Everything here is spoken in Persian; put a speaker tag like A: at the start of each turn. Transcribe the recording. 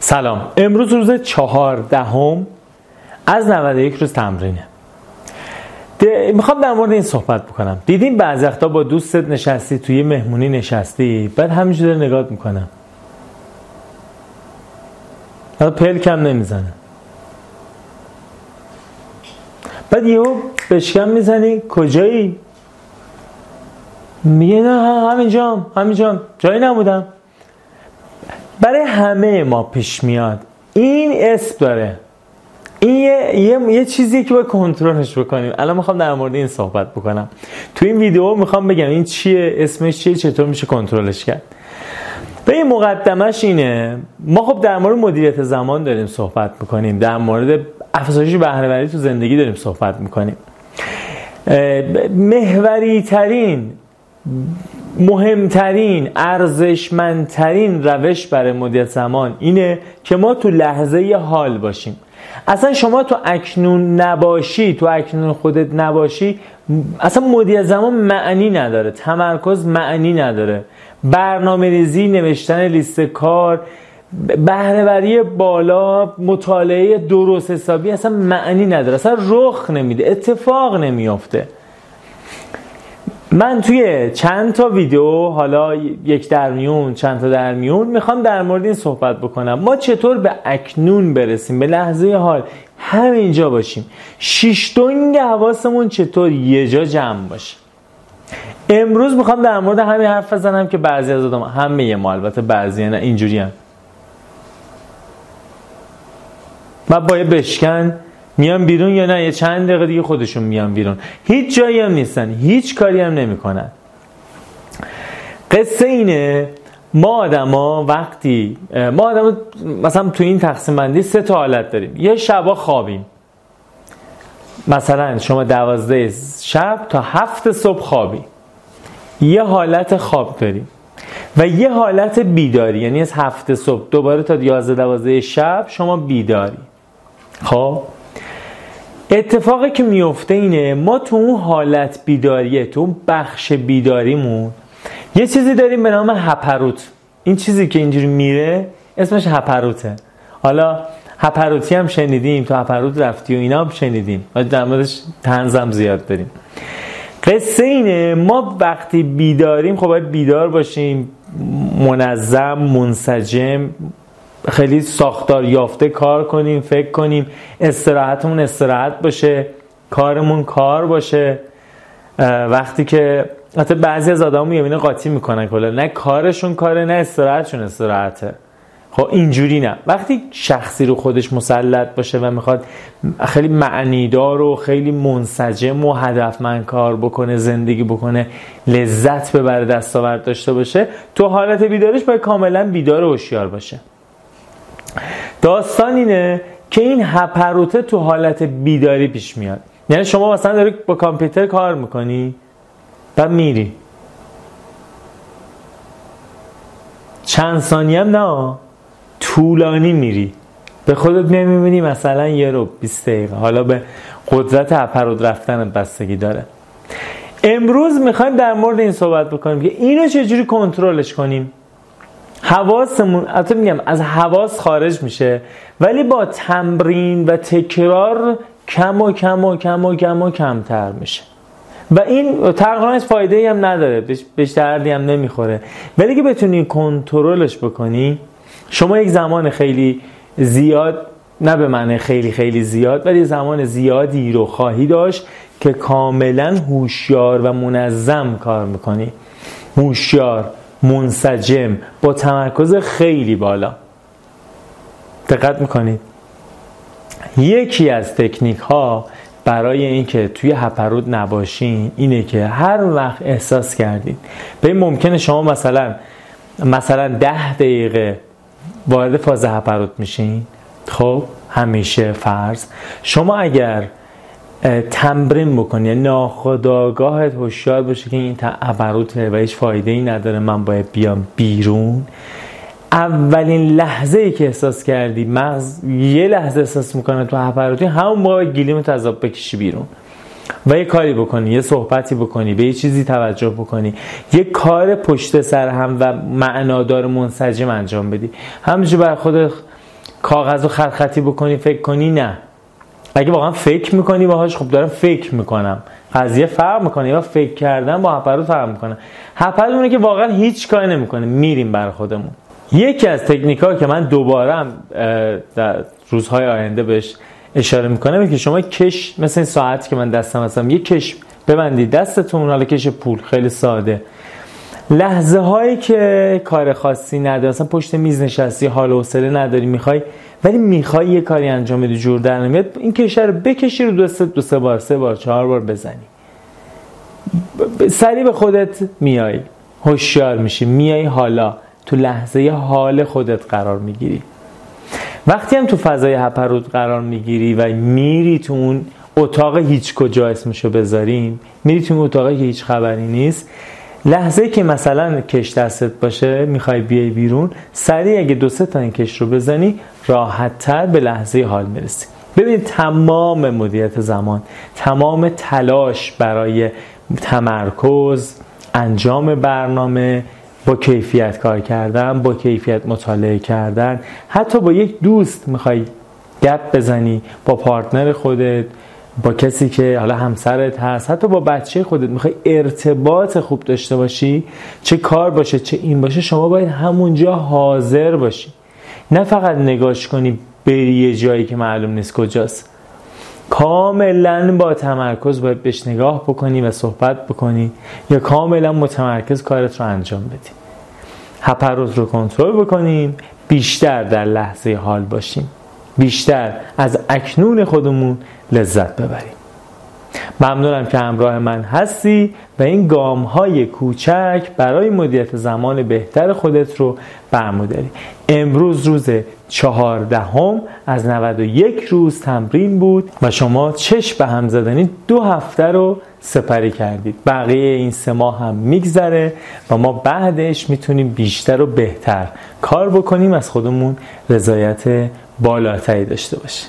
A: سلام. امروز روز چهاردهم. از 91 روز تمرینه. می‌خوام در مورد این صحبت بکنم. دیدیم بعضی وقتا با دوستت نشستی توی مهمونی نشستی بعد همینجوری نگاه می‌کنم. حالا پل کم نمی‌زنه. بعد یهو بشکم می‌زنی. کجایی؟ میگه نه همینجام همینجام. جایی نبودم. برای همه ما پیش میاد. این اسم داره. این یه, یه،, یه چیزی که باید کنترلش بکنیم. الان می‌خوام در مورد این صحبت بکنم. تو این ویدیو می‌خوام بگم این چیه اسمش چیه چطور میشه کنترلش کرد. به این مقدمش اینه. ما خب در مورد مدیریت زمان داریم صحبت می‌کنیم. در مورد افزایش بهرهوری تو زندگی داریم صحبت می‌کنیم. محوری ترین مهمترین ارزشمندترین روش برای مدیریت زمان اینه که ما تو لحظه حال باشیم. اصلا شما تو اکنون نباشی تو اکنون خودت نباشی اصلا مدیریت زمان معنی نداره تمرکز معنی نداره. برنامه ریزی نوشتن لیست کار بهرهوری بالا مطالعه درست حسابی اصلا معنی نداره اصلا رخ نمیده اتفاق نمیافته. من توی چند تا ویدیو حالا یک در میون چند تا در میون می‌خوام در مورد این صحبت بکنم. ما چطور به اکنون برسیم؟ به لحظه حال همینجا باشیم. شیش دنگ حواسمون چطور یه جا جمع باشه؟ امروز می‌خوام در مورد همین حرف بزنم که بعضی از آدم همه ما البته بعضی نه اینجوری هم. باید بشکن میان بیرون یا نه؟ یه چند دقیقه دیگه خودشون میان بیرون. هیچ جایی هم نیستن. هیچ کاری هم نمی‌کنن. قصه اینه ما آدما وقتی ما آدم مثلا تو این تقسیم بندی سه تا حالت داریم. یه شبا خوابیم. مثلا شما دوازده شب تا هفت صبح خوابی. یه حالت خواب داریم. و یه حالت بیداری. یعنی از هفت صبح دوباره تا یازده دوازده شب شما بیداری. خب؟ اتفاقی که میفته اینه ما تو اون حالت بیداریه تو اون بخش بیداریمون یه چیزی داریم به نام هپروت. این چیزی که اینجوری میره اسمش هپروته. حالا هپروتی هم شنیدیم تو هپروت رفتی و اینا هم شنیدیم. و در موردش تنزم زیاد داریم. قصه اینه ما وقتی بیداریم خب باید بیدار باشیم. منظم منسجم خیلی ساختار یافته کار کنیم فکر کنیم استراحتمون استراحت باشه کارمون کار باشه. وقتی که حتی بعضی از آدم می‌بینه قاطی می‌کنن کلا نه کارشون کاره نه استراحتشون استراحته. خب اینجوری نه. وقتی شخصی رو خودش مسلط باشه و می‌خواد خیلی معنیدار و خیلی منسجم و هدفمند کار بکنه زندگی بکنه لذت ببره دستاورد داشته باشه تو حالت بیدارش باید کاملا بیدار و هوشیار باشه. داستان اینه که این هپروته تو حالت بیداری پیش میاد. یعنی شما مثلا داری با کامپیوتر کار می‌کنی بعد میری. چند ثانیه هم نه طولانی میری. به خودت نمی‌بینی مثلا یه رو 20 دقیقه. حالا به قدرت هپروت رفتن بستگی داره. امروز می‌خوایم در مورد این صحبت بکنیم که اینو چجوری کنترلش کنیم؟ حواسمون البته میگم از حواس خارج میشه. ولی با تمرین و تکرار کم و کم و کم و کم و کمتر میشه. و این تقریبا فایده هم نداره. بهش دردی هم نمی‌خوره. ولی که بتونی کنترلش بکنی شما یک زمان خیلی زیاد نه به معنی خیلی خیلی زیاد ولی زمان زیادی رو خواهی داشت که کاملا هوشیار و منظم کار می‌کنی. هوشیار. منسجم با تمرکز خیلی بالا. دقت می‌کنید. یکی از تکنیک ها برای اینکه توی هپرود نباشین اینه که هر وقت احساس کردید به ممکنه شما مثلا مثلا ده دقیقه وارد فاز هپرود میشین. خب همیشه فرض. شما اگر تمرین بکنی. یعنی ناخداگاهت هوشیار باشه که این تبروته و هیچ فایده ای نداره. من باید بیام بیرون. اولین لحظه ای که احساس کردی مغز یه لحظه احساس می‌کنه تو هپروتی همون موقع گلیم از آب بکشی بیرون. و یه کاری بکنی یه صحبتی بکنی به یه چیزی توجه بکنی. یه کار پشت سر هم و معنادار منسجم انجام بدی. همینجور بر خود کاغذ رو خط بکنی فکر کنی نه. اگه واقعا فکر می‌کنی باهاش خب دارم فکر می‌کنم. قضیه فرق می‌کنه. یا فکر کردن با هپرود فرق می‌کنه. هپرود اونه که واقعا هیچ کاری نمی‌کنه. میریم بر خودمون. یکی از تکنیک ها که من دوباره در روزهای آینده بهش اشاره می‌کنم که شما کش مثل این ساعتی که من دستم هستم یه کش ببندید. دستتون حالا کش پول خیلی ساده. لحظه هایی که کار خاصی نداری مثلا پشت میز نشستی حال و حوصله نداری می‌خوای ولی می‌خوای یه کاری انجام بدی جور در نمیاد این کشور رو بکشی رو دو سه, دو سه بار سه بار چهار بار بزنی. سریع به خودت میای هوشیار میشی میای حالا تو لحظه حال خودت قرار می‌گیری. وقتی هم تو فضای هپرود قرار می‌گیری و میری تو اون اتاق هیچ کجا اسمشو بذاریم میری تو اون اتاقی که هیچ خبری نیست لحظه که مثلا کش دستت باشه می‌خوای بیای بیرون سریع اگه دو سه تا این کش رو بزنی راحت تر به لحظه حال می‌رسی. ببینید تمام مدیریت زمان تمام تلاش برای تمرکز انجام برنامه با کیفیت کار کردن با کیفیت مطالعه کردن حتی با یک دوست می‌خوای گپ بزنی با پارتنر خودت با کسی که حالا همسرت هست حتی با بچه خودت می‌خوای ارتباط خوب داشته باشی چه کار باشه چه این باشه شما باید همونجا حاضر باشی. نه فقط نگاش کنی بری یه جایی که معلوم نیست کجاست. کاملا با تمرکز باید بهش نگاه بکنی و صحبت بکنی یا کاملا متمرکز کارت رو انجام بدی. هپروز رو کنترل بکنیم بیشتر در لحظه حال باشیم. بیشتر از اکنون خودمون لذت ببریم. ممنونم که همراه من هستی و این گام های کوچک برای مدیریت زمان بهتر خودت رو برموداری امروز روز چهاردهم از 91 روز تمرین بود و شما چشم به هم زدنی دو هفته رو سپری کردید. بقیه این سه ماه هم میگذره و ما بعدش می‌تونیم بیشتر و بهتر کار بکنیم. از خودمون رضایت بالاتری داشته باشیم.